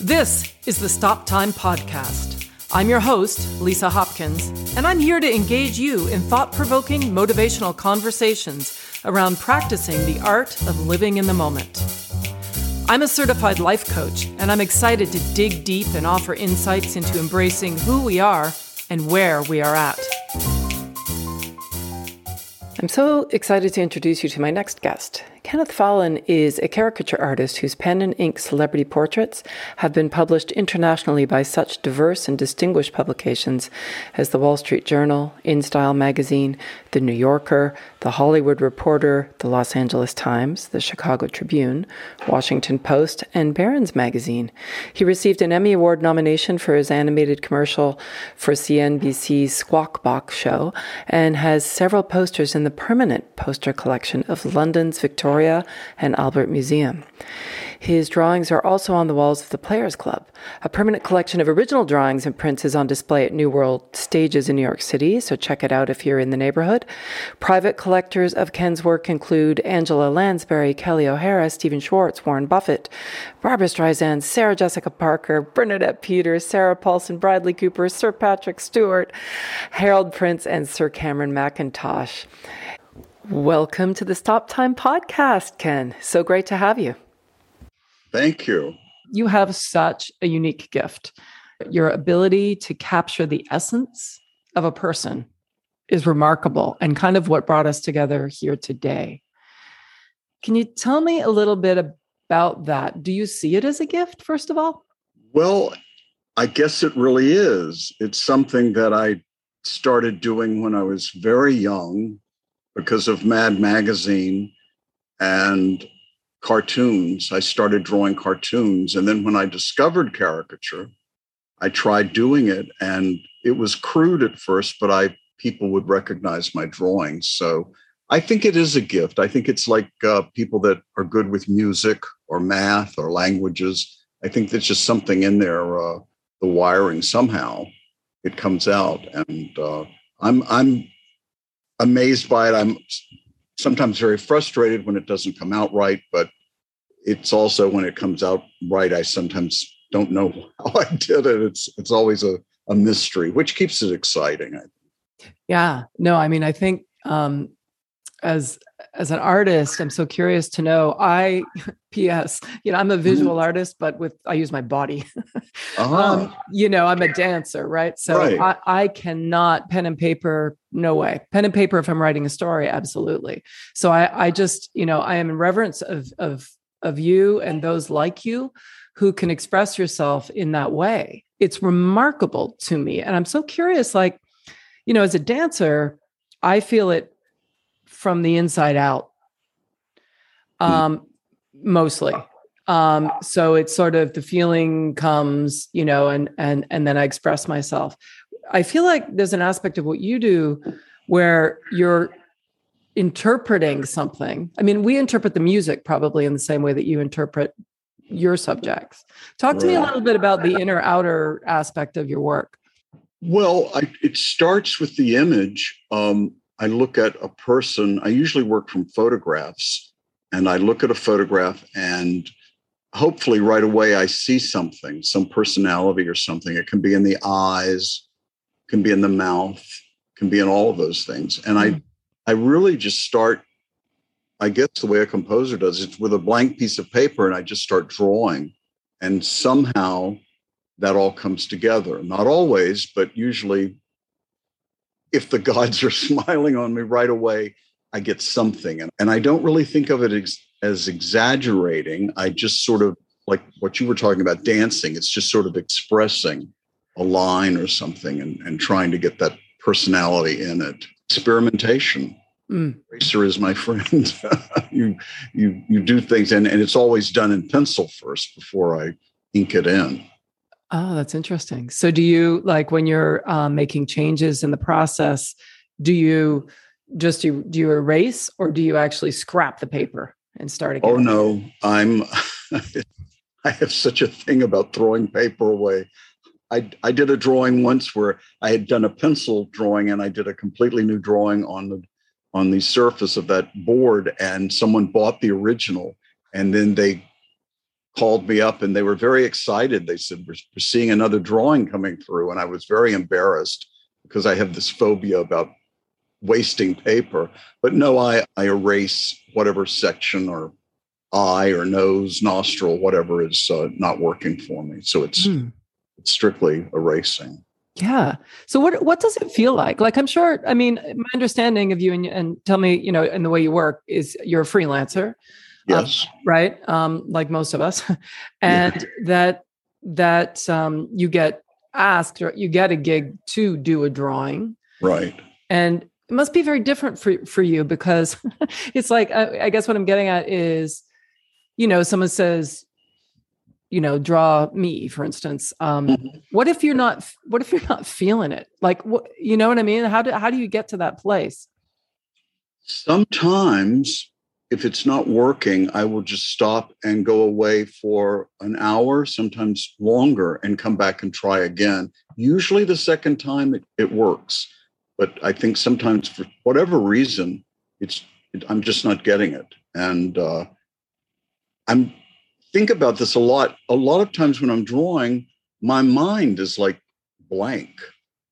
This is the Stop Time Podcast. I'm your host, Lisa Hopkins, and I'm here to engage you in thought provoking motivational conversations around practicing the art of living in the moment. I'm a certified life coach, and I'm excited to dig deep and offer insights into embracing who we are and where we are at. I'm so excited to introduce you to my next guest. Kenneth Fallin is a caricature artist whose pen and ink celebrity portraits have been published internationally by such diverse and distinguished publications as the Wall Street Journal, InStyle magazine, The New Yorker, The Hollywood Reporter, The Los Angeles Times, The Chicago Tribune, Washington Post, and Barron's magazine. He received an Emmy Award nomination for his animated commercial for CNBC's Squawk Box show and has several posters in the permanent poster collection of London's Victoria and Albert Museum. His drawings are also on the walls of the Players Club. A permanent collection of original drawings and prints is on display at New World Stages in New York City, so check it out if you're in the neighborhood. Private collectors of Ken's work include Angela Lansbury, Kelli O'Hara, Stephen Schwartz, Warren Buffett, Barbra Streisand, Sarah Jessica Parker, Bernadette Peters, Sarah Paulson, Bradley Cooper, Sir Patrick Stewart, Harold Prince, and Sir Cameron Mackintosh. Welcome to the Stop Time podcast, Ken. So great to have you. Thank you. You have such a unique gift. Your ability to capture the essence of a person is remarkable and kind of what brought us together here today. Can you tell me a little bit about that? Do you see it as a gift, first of all? Well, I guess it really is. It's something that I started doing when I was very young because of Mad Magazine and cartoons. I started drawing cartoons. And then when I discovered caricature, I tried doing it and it was crude at first, but I people would recognize my drawings. So I think it is a gift. I think it's like uh, people that are good with music or math or languages. I think there's just something in there, uh, the wiring somehow it comes out, and uh, I'm I'm amazed by it. I'm sometimes very frustrated when it doesn't come out right, but it's also when it comes out right, I sometimes don't know how I did it. It's it's always a, a mystery, which keeps it exciting. I think. Yeah. No, I mean, I think um, as as an artist, I'm so curious to know. I, P.S. You know, I'm a mm-hmm. visual artist, but with I use my body. uh-huh. um, you know, I'm a dancer, right? So right. I, I cannot pen and paper. No way. Pen and paper. If I'm writing a story, absolutely. So I, I just, you know, I am in reverence of of of you and those like you who can express yourself in that way. It's remarkable to me, and I'm so curious. Like, you know, as a dancer, I feel it from the inside out um mostly. Um so it's sort of the feeling comes you know and and and then i express myself. I feel like there's an aspect of what you do where you're interpreting something. I mean we interpret the music probably in the same way that you interpret your subjects. Talk to me a little bit about the inner outer aspect of your work. Well I, it starts with the image um, I look at a person, I usually work from photographs, and I look at a photograph and hopefully right away I see something, some personality or something. It can be in the eyes, can be in the mouth, can be in all of those things. And mm. I I really just start, I guess the way a composer does, it's with a blank piece of paper and I just start drawing. And somehow that all comes together. Not always, but usually if the gods are smiling on me right away, I get something. And, and I don't really think of it ex- as exaggerating. I just sort of like what you were talking about dancing, it's just sort of expressing a line or something and, and trying to get that personality in it. Experimentation. Mm. Eraser is my friend. you you you do things and, and it's always done in pencil first before I ink it in. Oh, that's interesting. So, do you like when you're um, making changes in the process? Do you just do, do you erase or do you actually scrap the paper and start again? Oh no, I'm. I have such a thing about throwing paper away. I, I did a drawing once where I had done a pencil drawing and I did a completely new drawing on the on the surface of that board and someone bought the original and then they called me up and they were very excited. They said, We're, we're seeing another drawing coming through. And I was very embarrassed because I have this phobia about wasting paper. But no, I, I erase whatever section or eye or nose, nostril, whatever is uh, not working for me. So it's, mm. it's strictly erasing. Yeah. So what what does it feel like? Like I'm sure. I mean, my understanding of you and and tell me, you know, and the way you work is you're a freelancer. Um, yes. Um, right. Um, like most of us, and yeah. that that um, you get asked or you get a gig to do a drawing. Right. And it must be very different for for you because it's like I, I guess what I'm getting at is, you know, someone says you know draw me for instance um mm-hmm. what if you're not what if you're not feeling it like what you know what i mean how do how do you get to that place sometimes if it's not working i will just stop and go away for an hour sometimes longer and come back and try again usually the second time it, it works but i think sometimes for whatever reason it's it, i'm just not getting it and uh i'm think about this a lot. A lot of times when I'm drawing, my mind is like blank.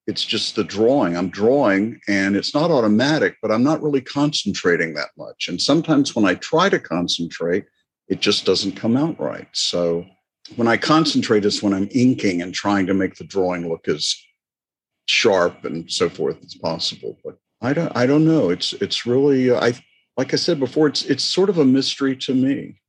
It's just the drawing. I'm drawing and it's not automatic, but I'm not really concentrating that much. And sometimes when I try to concentrate, it just doesn't come out right. So when I concentrate is when I'm inking and trying to make the drawing look as sharp and so forth as possible. But I don't I don't know. It's it's really I like I said before, it's it's sort of a mystery to me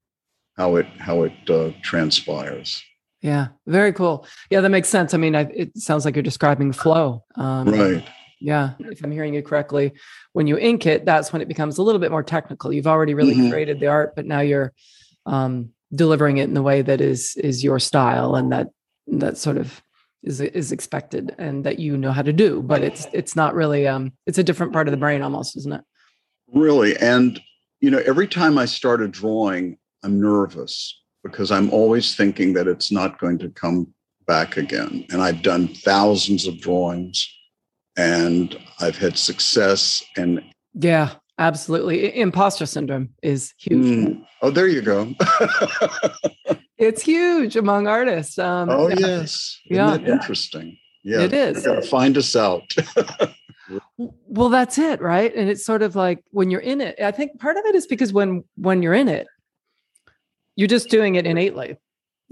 how it how it uh, transpires. Yeah, very cool. Yeah, that makes sense. I mean, I, it sounds like you're describing flow. Um, right. Yeah, if I'm hearing you correctly, when you ink it, that's when it becomes a little bit more technical. You've already really mm-hmm. created the art, but now you're um, delivering it in the way that is is your style and that that sort of is is expected and that you know how to do. But it's it's not really um, it's a different part of the brain almost, isn't it? Really, and you know, every time I start a drawing, I'm nervous because I'm always thinking that it's not going to come back again. And I've done thousands of drawings and I've had success and yeah, absolutely. Imposter syndrome is huge. Mm. Oh, there you go. it's huge among artists. Um, oh yes, Isn't yeah, interesting. Yeah, it is. Got to find us out. well, that's it, right? And it's sort of like when you're in it. I think part of it is because when when you're in it, you're just doing it innately.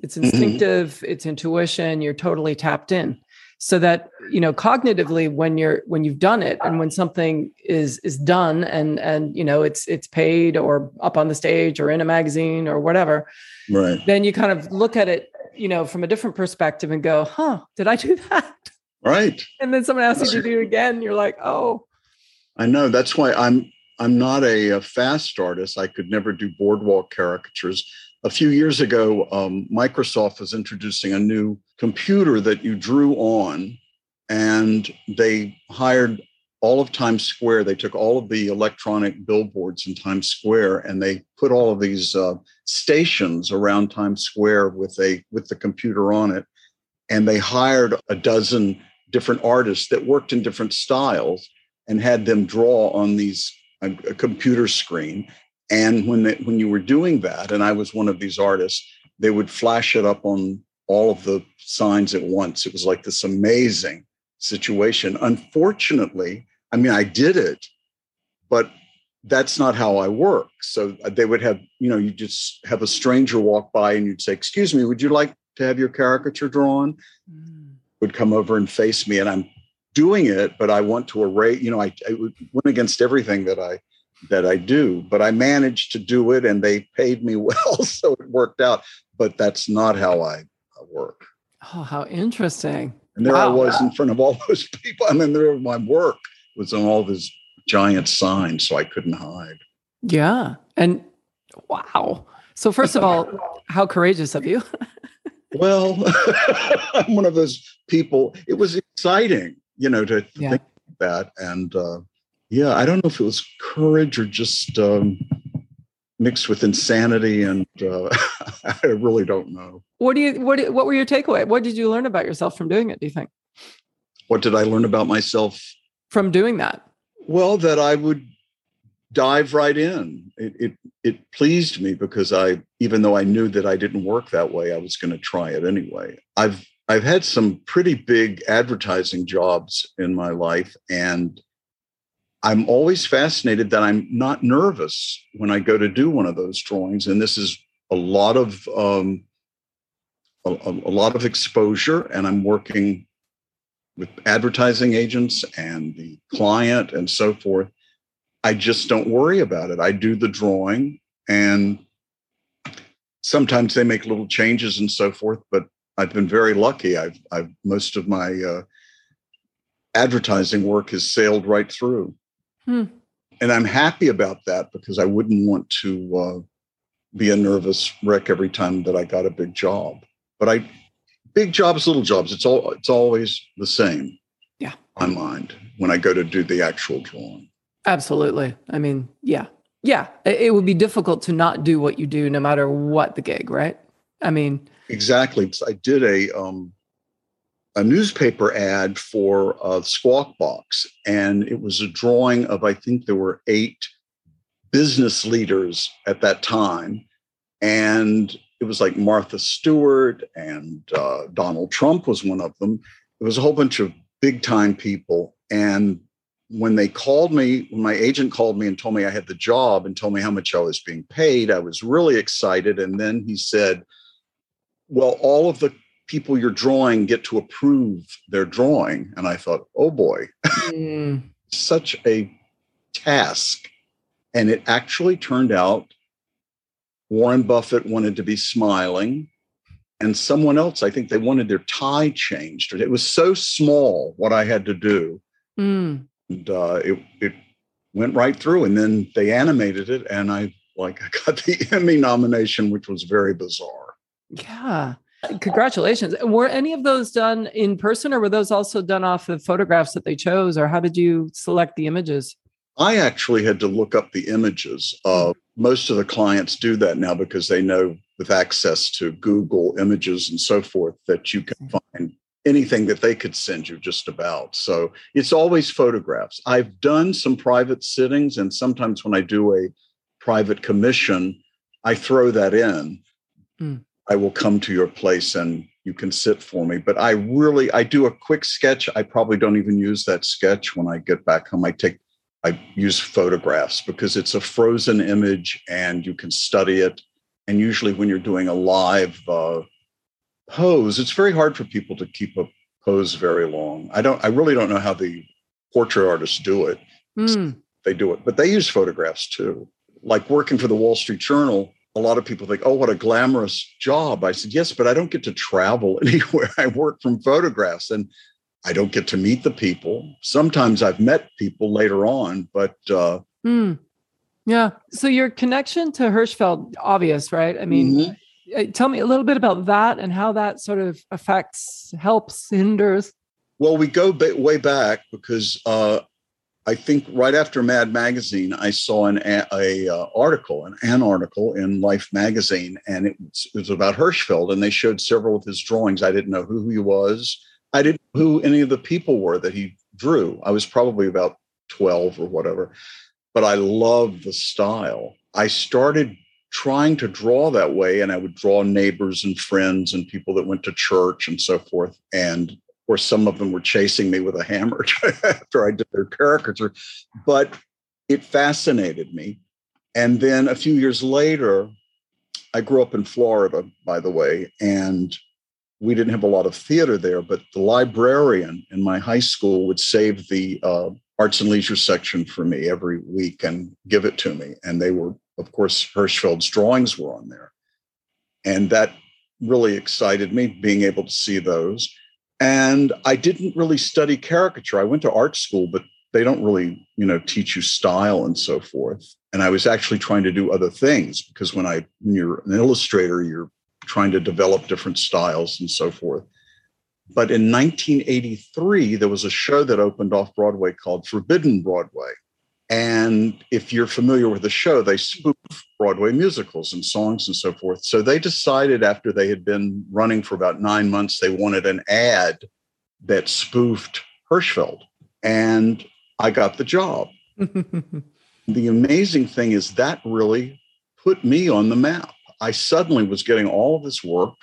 It's mm-hmm. instinctive, mm-hmm. it's intuition, you're totally tapped in. So that, you know, cognitively when you're when you've done it and when something is is done and and you know it's it's paid or up on the stage or in a magazine or whatever, right. then you kind of look at it, you know, from a different perspective and go, huh, did I do that? Right. And then someone asks you to do it again, you're like, oh. I know. That's why I'm I'm not a, a, fast artist. I could never do boardwalk caricatures a few years ago, um, Microsoft was introducing a new computer that you drew on, and they hired all of Times Square. They took all of the electronic billboards in Times Square and they put all of these uh, stations around Times Square with a with the computer on it, and they hired a dozen different artists that worked in different styles and had them draw on these a, a computer screen and when they, when you were doing that, and I was one of these artists, they would flash it up on all of the signs at once. It was like this amazing situation. Unfortunately, I mean, I did it, but that's not how I work. So uh, they would have, you know, you just have a stranger walk by and you'd say, Excuse me, would you like to have your caricature drawn? Mm. Would come over and face me, and I'm doing it, but I want to erase, you know, I, I went against everything that I that I do, but I managed to do it and they paid me well. So it worked out. But that's not how I work. Oh, how interesting. And there wow. I was in front of all those people. I mean, there my work was on all these giant signs, so I couldn't hide. Yeah. And wow. So, first of all, how courageous of you. well, I'm one of those people. It was exciting, you know, to yeah. think that. And, uh, yeah, I don't know if it was courage or just um, mixed with insanity, and uh, I really don't know. What do you what what were your takeaway? What did you learn about yourself from doing it? Do you think? What did I learn about myself from doing that? Well, that I would dive right in. It, it it pleased me because I, even though I knew that I didn't work that way, I was going to try it anyway. I've I've had some pretty big advertising jobs in my life, and I'm always fascinated that I'm not nervous when I go to do one of those drawings. And this is a lot of um, a, a lot of exposure, and I'm working with advertising agents and the client and so forth. I just don't worry about it. I do the drawing, and sometimes they make little changes and so forth. But I've been very lucky. I've, I've most of my uh, advertising work has sailed right through. Hmm. And I'm happy about that because I wouldn't want to uh, be a nervous wreck every time that I got a big job. But I, big jobs, little jobs, it's all it's always the same. Yeah, my mind when I go to do the actual drawing. Absolutely. I mean, yeah, yeah. It would be difficult to not do what you do, no matter what the gig, right? I mean, exactly. I did a um, a newspaper ad for Squawk Box, and it was a drawing of I think there were eight business leaders at that time, and it was like Martha Stewart and uh, Donald Trump was one of them. It was a whole bunch of big time people, and when they called me, when my agent called me and told me I had the job and told me how much I was being paid, I was really excited. And then he said, Well, all of the people you're drawing get to approve their drawing. And I thought, oh boy, mm. such a task. And it actually turned out Warren Buffett wanted to be smiling. And someone else, I think they wanted their tie changed. It was so small what I had to do. Mm. And uh, it, it went right through. And then they animated it. And I like I got the Emmy nomination, which was very bizarre. Yeah. Congratulations. Were any of those done in person or were those also done off of photographs that they chose or how did you select the images? I actually had to look up the images. Uh, most of the clients do that now because they know with access to Google images and so forth that you can find anything that they could send you just about. So it's always photographs. I've done some private sittings and sometimes when I do a private commission, I throw that in. Mm. I will come to your place and you can sit for me. But I really, I do a quick sketch. I probably don't even use that sketch when I get back home. I take, I use photographs because it's a frozen image and you can study it. And usually, when you're doing a live uh, pose, it's very hard for people to keep a pose very long. I don't, I really don't know how the portrait artists do it. Mm. They do it, but they use photographs too. Like working for the Wall Street Journal, a lot of people think, oh, what a glamorous job. I said, yes, but I don't get to travel anywhere. I work from photographs and I don't get to meet the people. Sometimes I've met people later on, but. Uh, mm. Yeah. So your connection to Hirschfeld, obvious, right? I mean, mm-hmm. tell me a little bit about that and how that sort of affects, helps, hinders. Well, we go way back because uh, I think right after Mad Magazine, I saw an a, a uh, article, an, an article in Life magazine, and it was, it was, about Hirschfeld, and they showed several of his drawings. I didn't know who he was. I didn't know who any of the people were that he drew. I was probably about twelve or whatever, but I loved the style. I started trying to draw that way, and I would draw neighbors and friends and people that went to church and so forth, and or some of them were chasing me with a hammer after I did their caricature. But it fascinated me. And then a few years later, I grew up in Florida, by the way, and we didn't have a lot of theater there, but the librarian in my high school would save the uh, arts and leisure section for me every week and give it to me. And they were, of course, Hirschfeld's drawings were on there. And that really excited me, being able to see those. And I didn't really study caricature. I went to art school, but they don't really, you know, teach you style and so forth. And I was actually trying to do other things because when I when you're an illustrator, you're trying to develop different styles and so forth. But in 1983, there was a show that opened off Broadway called Forbidden Broadway. And if you're familiar with the show, they spoof Broadway musicals and songs and so forth. So they decided after they had been running for about nine months, they wanted an ad that spoofed Hirschfeld. And I got the job. The amazing thing is that really put me on the map. I suddenly was getting all of this work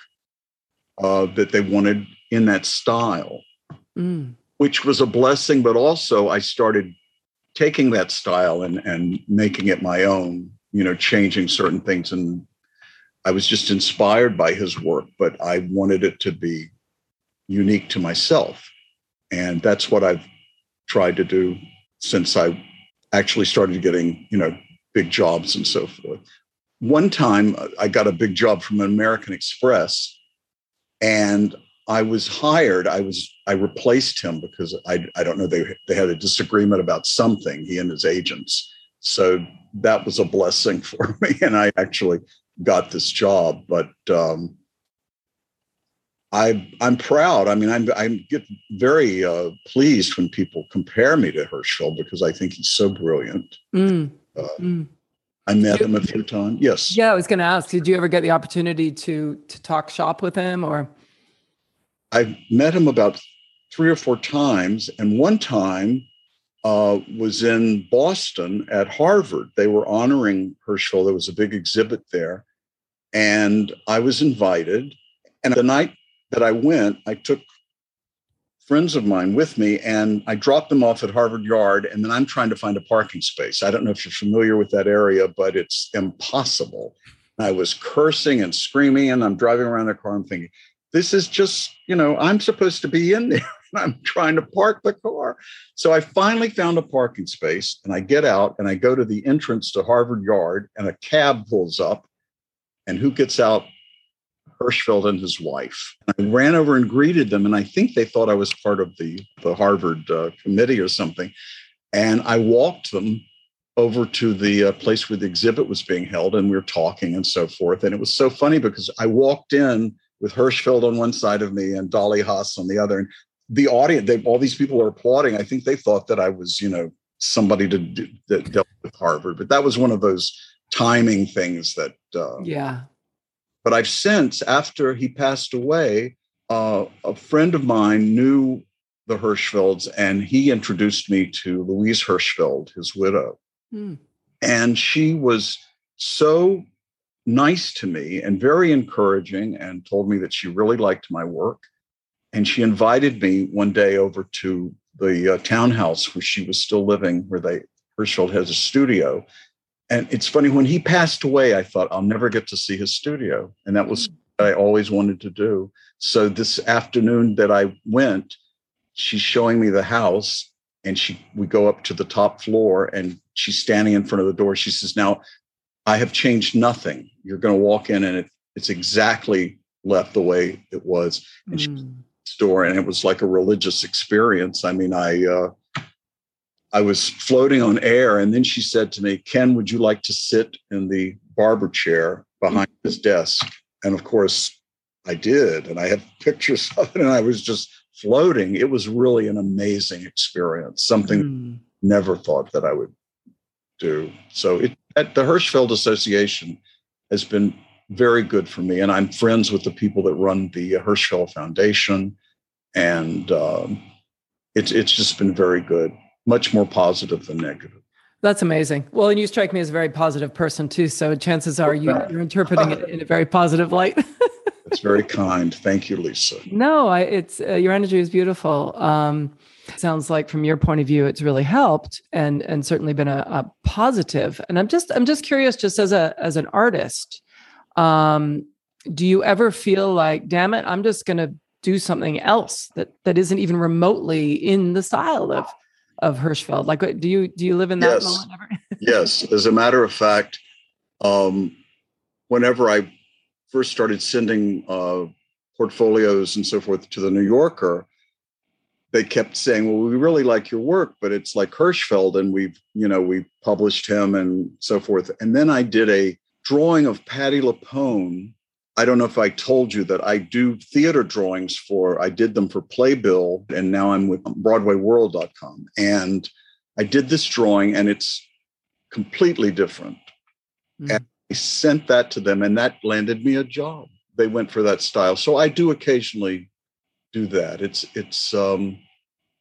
uh, that they wanted in that style, mm. which was a blessing. But also, I started taking that style and, and making it my own, you know, changing certain things. And I was just inspired by his work, but I wanted it to be unique to myself. And that's what I've tried to do since I actually started getting, you know, big jobs and so forth. One time uh, I got a big job from American Express and I was hired. I was I replaced him because I I don't know they they had a disagreement about something he and his agents. So that was a blessing for me, and I actually got this job. But um, I I'm proud. I mean, I'm I get very uh, pleased when people compare me to Hirschfeld because I think he's so brilliant. Mm. Uh, mm. I met him a few times. Yes. Yeah, I was going to ask. Did you ever get the opportunity to to talk shop with him, or? I met him about three or four times, and one time uh, was in Boston at Harvard. They were honoring Hirschfeld. There was a big exhibit there, and I was invited. And the night that I went, I took friends of mine with me and I dropped them off at Harvard Yard. And then I'm trying to find a parking space. I don't know if you're familiar with that area, but it's impossible. I was cursing and screaming, and I'm driving around the car. I'm thinking, this is just, you know, I'm supposed to be in there. I'm trying to park the car. So I finally found a parking space and I get out and I go to the entrance to Harvard Yard and a cab pulls up. And who gets out? Hirschfeld and his wife. I ran over and greeted them, and I think they thought I was part of the, the Harvard uh, committee or something. And I walked them over to the uh, place where the exhibit was being held, and we were talking and so forth. And it was so funny because I walked in with Hirschfeld on one side of me and Dolly Haas on the other. And the audience, they, all these people are applauding. I think they thought that I was, you know, somebody to do, that dealt with Harvard, but that was one of those timing things that. Uh, yeah. But I've since, after he passed away, uh, a friend of mine knew the Hirschfelds, and he introduced me to Louise Hirschfeld, his widow. Mm. And she was so nice to me and very encouraging and told me that she really liked my work. And she invited me one day over to the uh, townhouse where she was still living, where they Hirschfeld has a studio. And it's funny when he passed away, I thought I'll never get to see his studio, and that was what I always wanted to do. So this afternoon that I went, she's showing me the house, and she we go up to the top floor, and she's standing in front of the door. She says, "Now I have changed nothing. You're going to walk in and it, it's exactly left the way it was. And mm. store, and it was like a religious experience. I mean, I uh, I was floating on air, and then she said to me, "Ken, would you like to sit in the barber chair behind mm. his desk?" And of course, I did, and I had pictures of it, and I was just floating. It was really an amazing experience. Something mm. never thought that I would do. So it at the Hirschfeld Association has been very good for me, and I'm friends with the people that run the Hirschfeld Foundation, and um, it's it's just been very good, much more positive than negative. That's amazing. Well, and you strike me as a very positive person too. So chances are you, are interpreting it in a very positive light. That's very kind. Thank you, Lisa. No, I, it's uh, your energy is beautiful. Um, sounds like from your point of view it's really helped and and certainly been a, a positive. And i'm just i'm just curious just as a as an artist um do you ever feel like damn it i'm just going to do something else that that isn't even remotely in the style of of hirschfeld? Like do you do you live in that yes. moment ever? Yes. As a matter of fact um whenever i first started sending uh portfolios and so forth to the new yorker they kept saying, "Well, we really like your work, but it's like Hirschfeld, and we've you know we published him and so forth." And then I did a drawing of Patti LuPone. I don't know if I told you that I do theater drawings for. I did them for Playbill, and now I'm with BroadwayWorld.com. And I did this drawing, and it's completely different. Mm. And I sent that to them, and that landed me a job. They went for that style. So I do occasionally do that. It's it's um,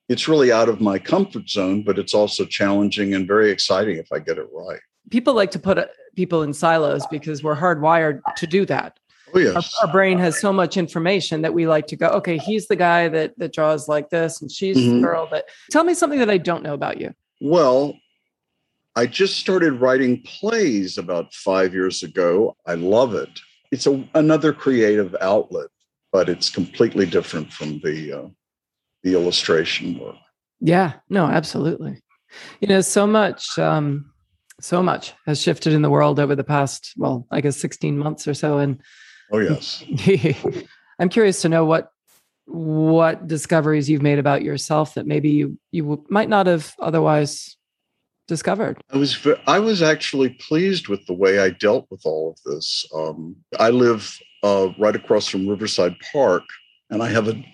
it's really out of my comfort zone, but it's also challenging and very exciting if I get it right. People like to put uh, people in silos because we're hardwired to do that. Oh yes. Our, our, brain has so much information that we like to go, okay, he's the guy that that draws like this, and she's mm-hmm. the girl that. Tell me something that I don't know about you. Well, I just started writing plays about five years ago. I love it. It's a, another creative outlet, but it's completely different from the uh, the illustration work. Yeah, no, absolutely. You know, so much, um, so much has shifted in the world over the past, well, I guess 16 months or so. And oh yes, I'm curious to know what what discoveries you've made about yourself that maybe you you might not have otherwise discovered. I was I was actually pleased with the way I dealt with all of this. Um, I live uh, right across from Riverside Park, and I have a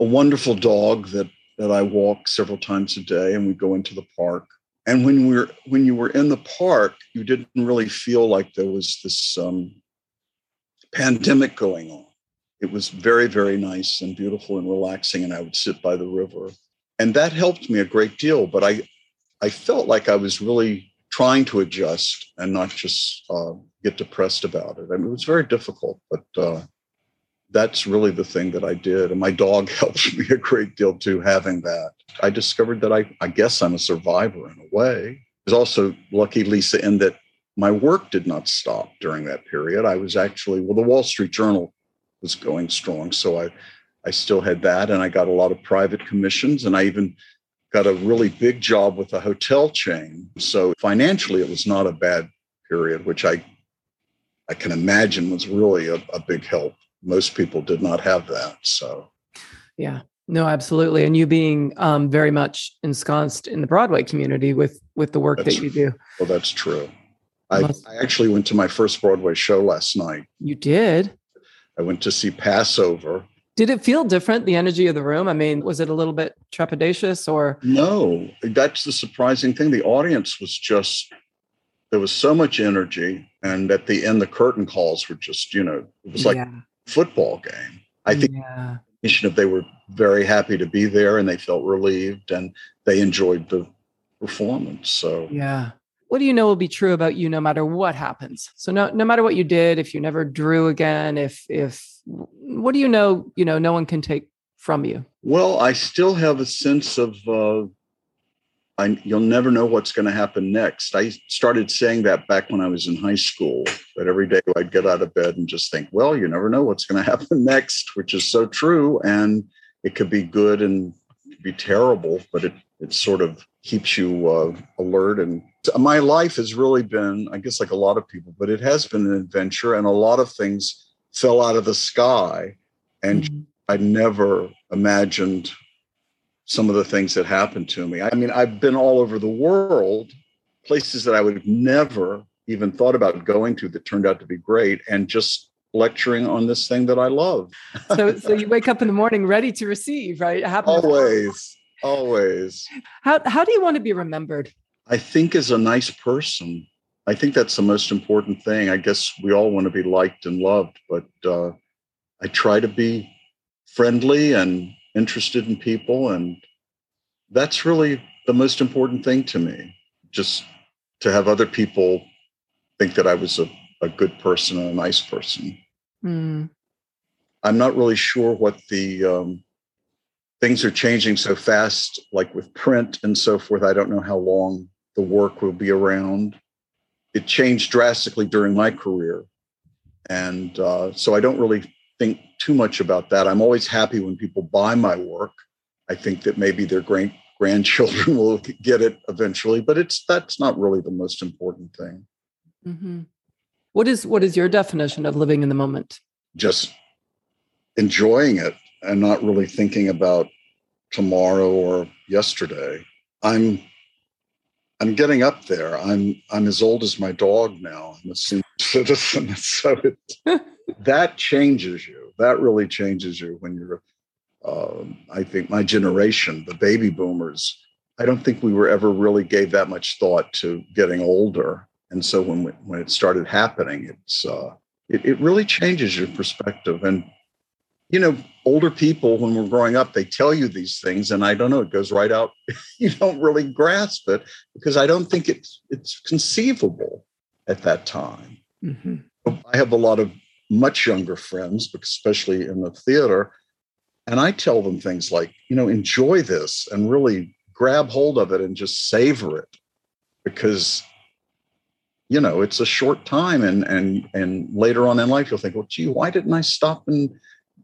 a wonderful dog that that I walk several times a day, and we go into the park. And when we're when you were in the park, you didn't really feel like there was this um, pandemic going on. It was very very nice and beautiful and relaxing, and I would sit by the river, and that helped me a great deal. But I I felt like I was really trying to adjust and not just uh, get depressed about it. I mean, it was very difficult, but uh, that's really the thing that I did. And my dog helped me a great deal too, having that. I discovered that I, I guess I'm a survivor in a way. I was also lucky, Lisa, in that my work did not stop during that period. I was actually, well, the Wall Street Journal was going strong. So I, I still had that. And I got a lot of private commissions. And I even got a really big job with a hotel chain. So financially, it was not a bad period, which I, I can imagine was really a, a big help most people did not have that. So, yeah, no, absolutely. And you being um, very much ensconced in the Broadway community with with the work that's, that you do. Well, that's true. I, I actually went to my first Broadway show last night. You did. I went to see Pass Over. Did it feel different, the energy of the room? I mean, was it a little bit trepidatious or? No, that's the surprising thing. The audience was just, there was so much energy. And at the end, the curtain calls were just, you know, it was like yeah football game. I think yeah. they were very happy to be there and they felt relieved and they enjoyed the performance. So yeah. What do you know will be true about you no matter what happens? So no no matter what you did, if you never drew again, if if what do you know, you know, no one can take from you? Well, I still have a sense of uh, I, you'll never know what's going to happen next. I started saying that back when I was in high school, that every day I'd get out of bed and just think, well, you never know what's going to happen next, which is so true. And it could be good and be terrible, but it, it sort of keeps you uh, alert. And my life has really been, I guess, like a lot of people, but it has been an adventure. And a lot of things fell out of the sky. And mm-hmm. I never imagined some of the things that happened to me. I mean, I've been all over the world, places that I would have never even thought about going to that turned out to be great, and just lecturing on this thing that I love. so, so you wake up in the morning ready to receive, right? Always, always. How how do you want to be remembered? I think as a nice person. I think that's the most important thing. I guess we all want to be liked and loved, but uh, I try to be friendly and interested in people. And that's really the most important thing to me, just to have other people think that I was a, a good person and a nice person. Mm. I'm not really sure what the um, things are changing so fast, like with print and so forth. I don't know how long the work will be around. It changed drastically during my career. And uh, so I don't really think too much about that. I'm always happy when people buy my work. I think that maybe their great grandchildren will get it eventually, but it's that's not really the most important thing. Mm-hmm. What is what is your definition of living in the moment? Just enjoying it and not really thinking about tomorrow or yesterday. I'm I'm getting up there. I'm I'm as old as my dog now. I'm a senior citizen, so it, that changes you. That really changes you when you're. Um, I think my generation, the baby boomers, I don't think we were ever really gave that much thought to getting older, and so when we, when it started happening, it's uh, it, it really changes your perspective. And you know, older people when we're growing up, they tell you these things, and I don't know, it goes right out. you don't really grasp it because I don't think it's it's conceivable at that time. Mm-hmm. I have a lot of much younger friends, especially in the theater, and I tell them things like, you know, enjoy this and really grab hold of it and just savor it because you know it's a short time and and and later on in life you'll think well gee why didn't i stop and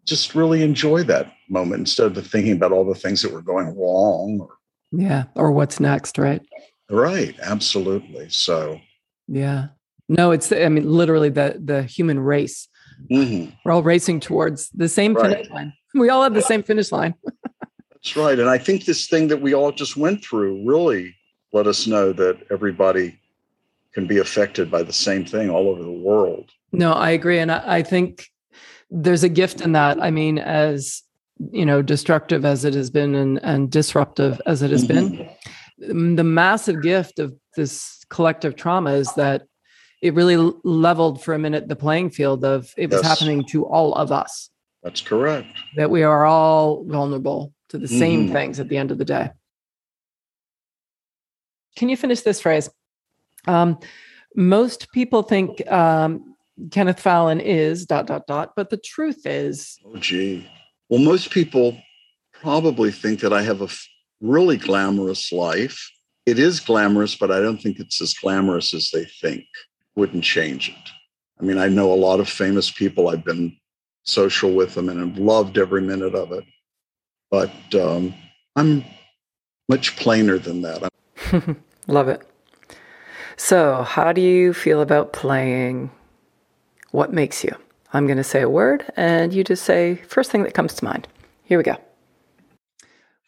just really enjoy that moment instead of thinking about all the things that were going wrong or yeah or what's next right? Right absolutely so yeah. No it's i mean literally the the human race. Mm-hmm. we're all racing towards the same right. finish line. We all have the same finish line. That's right and i think this thing that we all just went through really let us know that everybody can be affected by the same thing all over the world. No i agree and i, I think there's a gift in that. I mean, as you know, destructive as it has been and, and disruptive as it has mm-hmm. been, the massive gift of this collective trauma is that it really leveled for a minute the playing field of it was yes. happening to all of us. That's correct. That we are all vulnerable to the same mm-hmm. things at the end of the day. Can you finish this phrase? Um, most people think um, Kenneth Fallin is dot dot dot, but the truth is. Oh, gee. Well, most people probably think that I have a really glamorous life. It is glamorous, but I don't think it's as glamorous as they think. Wouldn't change it. I mean, I know a lot of famous people. I've been social with them and have loved every minute of it. But um, I'm much plainer than that. Love it. So, how do you feel about playing what makes you? I'm going to say a word and you just say first thing that comes to mind. Here we go.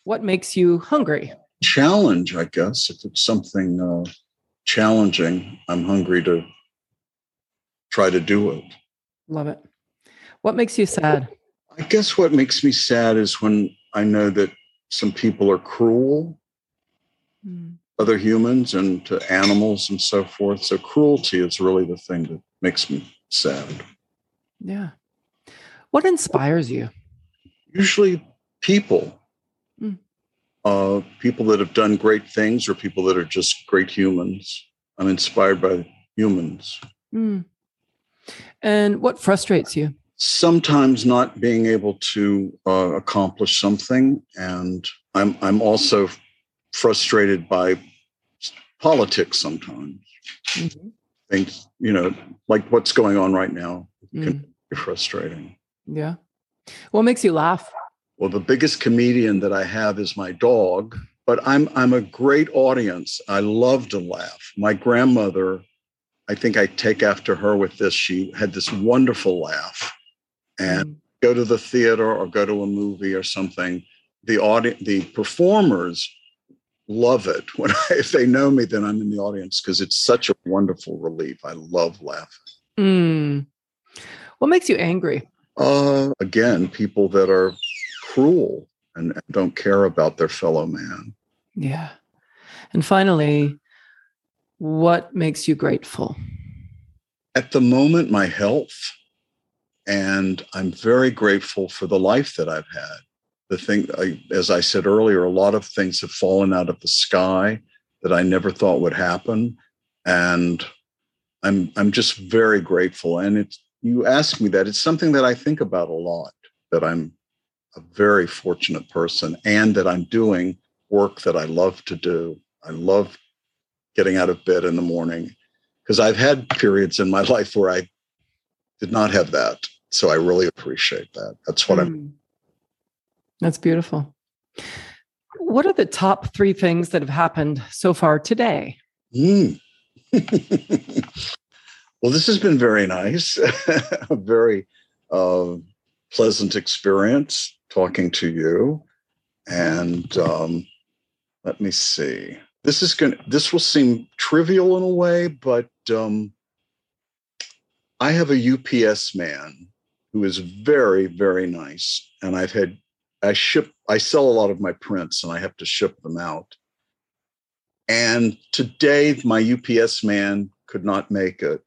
What makes you hungry? Challenge, I guess. If it's something uh, challenging, I'm hungry to try to do it. Love it. What makes you sad? I guess what makes me sad is when I know that some people are cruel, mm. other humans and to animals and so forth. So cruelty is really the thing that makes me sad. Yeah. What inspires you? Usually people. Mm. Uh, people that have done great things or people that are just great humans. I'm inspired by humans. Mm. And what frustrates you? Sometimes not being able to uh, accomplish something, and I'm I'm also frustrated by politics sometimes. Mm-hmm things, you know, like what's going on right now can mm. be frustrating. Yeah. What makes you laugh? Well, the biggest comedian that I have is my dog, but I'm I'm a great audience. I love to laugh. My grandmother, I think I take after her with this. She had this wonderful laugh. And mm. go to the theater or go to a movie or something, the audience, the performers love it. When I, if they know me then i'm in the audience because it's such a wonderful relief. I love laughing. Mm. what makes you angry? Uh, again people that are cruel and don't care about their fellow man. Yeah. And finally what makes you grateful? At the moment my health and i'm very grateful for the life that i've had the thing, I, as I said earlier, a lot of things have fallen out of the sky that I never thought would happen, and I'm I'm just very grateful. And it's you ask me that it's something that I think about a lot. That I'm a very fortunate person, and that I'm doing work that I love to do. I love getting out of bed in the morning because I've had periods in my life where I did not have that. So I really appreciate that. That's what mm. I'm that's beautiful. What are the top three things that have happened so far today? Mm. well, this has been very nice, a very uh, pleasant experience talking to you. And um, let me see. This is going. This will seem trivial in a way, but um, I have a UPS man who is very, very nice, and I've had I ship, I sell a lot of my prints and I have to ship them out. And today, my UPS man could not make it.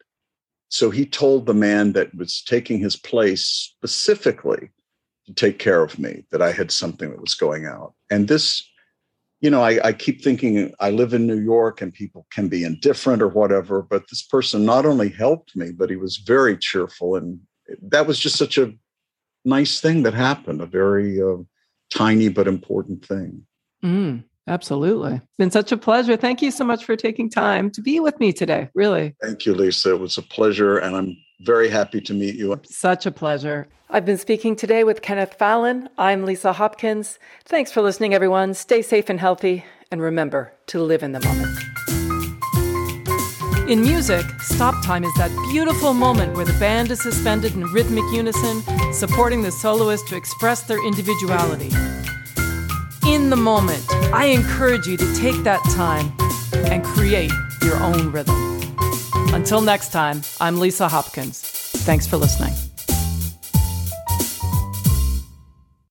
So he told the man that was taking his place specifically to take care of me, that I had something that was going out. And this, you know, I, I keep thinking I live in New York and people can be indifferent or whatever, but this person not only helped me, but he was very cheerful. And that was just such a nice thing that happened, a very uh, tiny but important thing. Mm. Absolutely. It's been such a pleasure. Thank you so much for taking time to be with me today. Really. Thank you, Lisa. It was a pleasure, and I'm very happy to meet you. Such a pleasure. I've been speaking today with Kenneth Fallin. I'm Lisa Hopkins. Thanks for listening, everyone. Stay safe and healthy, and remember to live in the moment. In music, stop time is that beautiful moment where the band is suspended in rhythmic unison, supporting the soloist to express their individuality in the moment. I encourage you to take that time and create your own rhythm. Until next time, I'm Lisa Hopkins. Thanks for listening.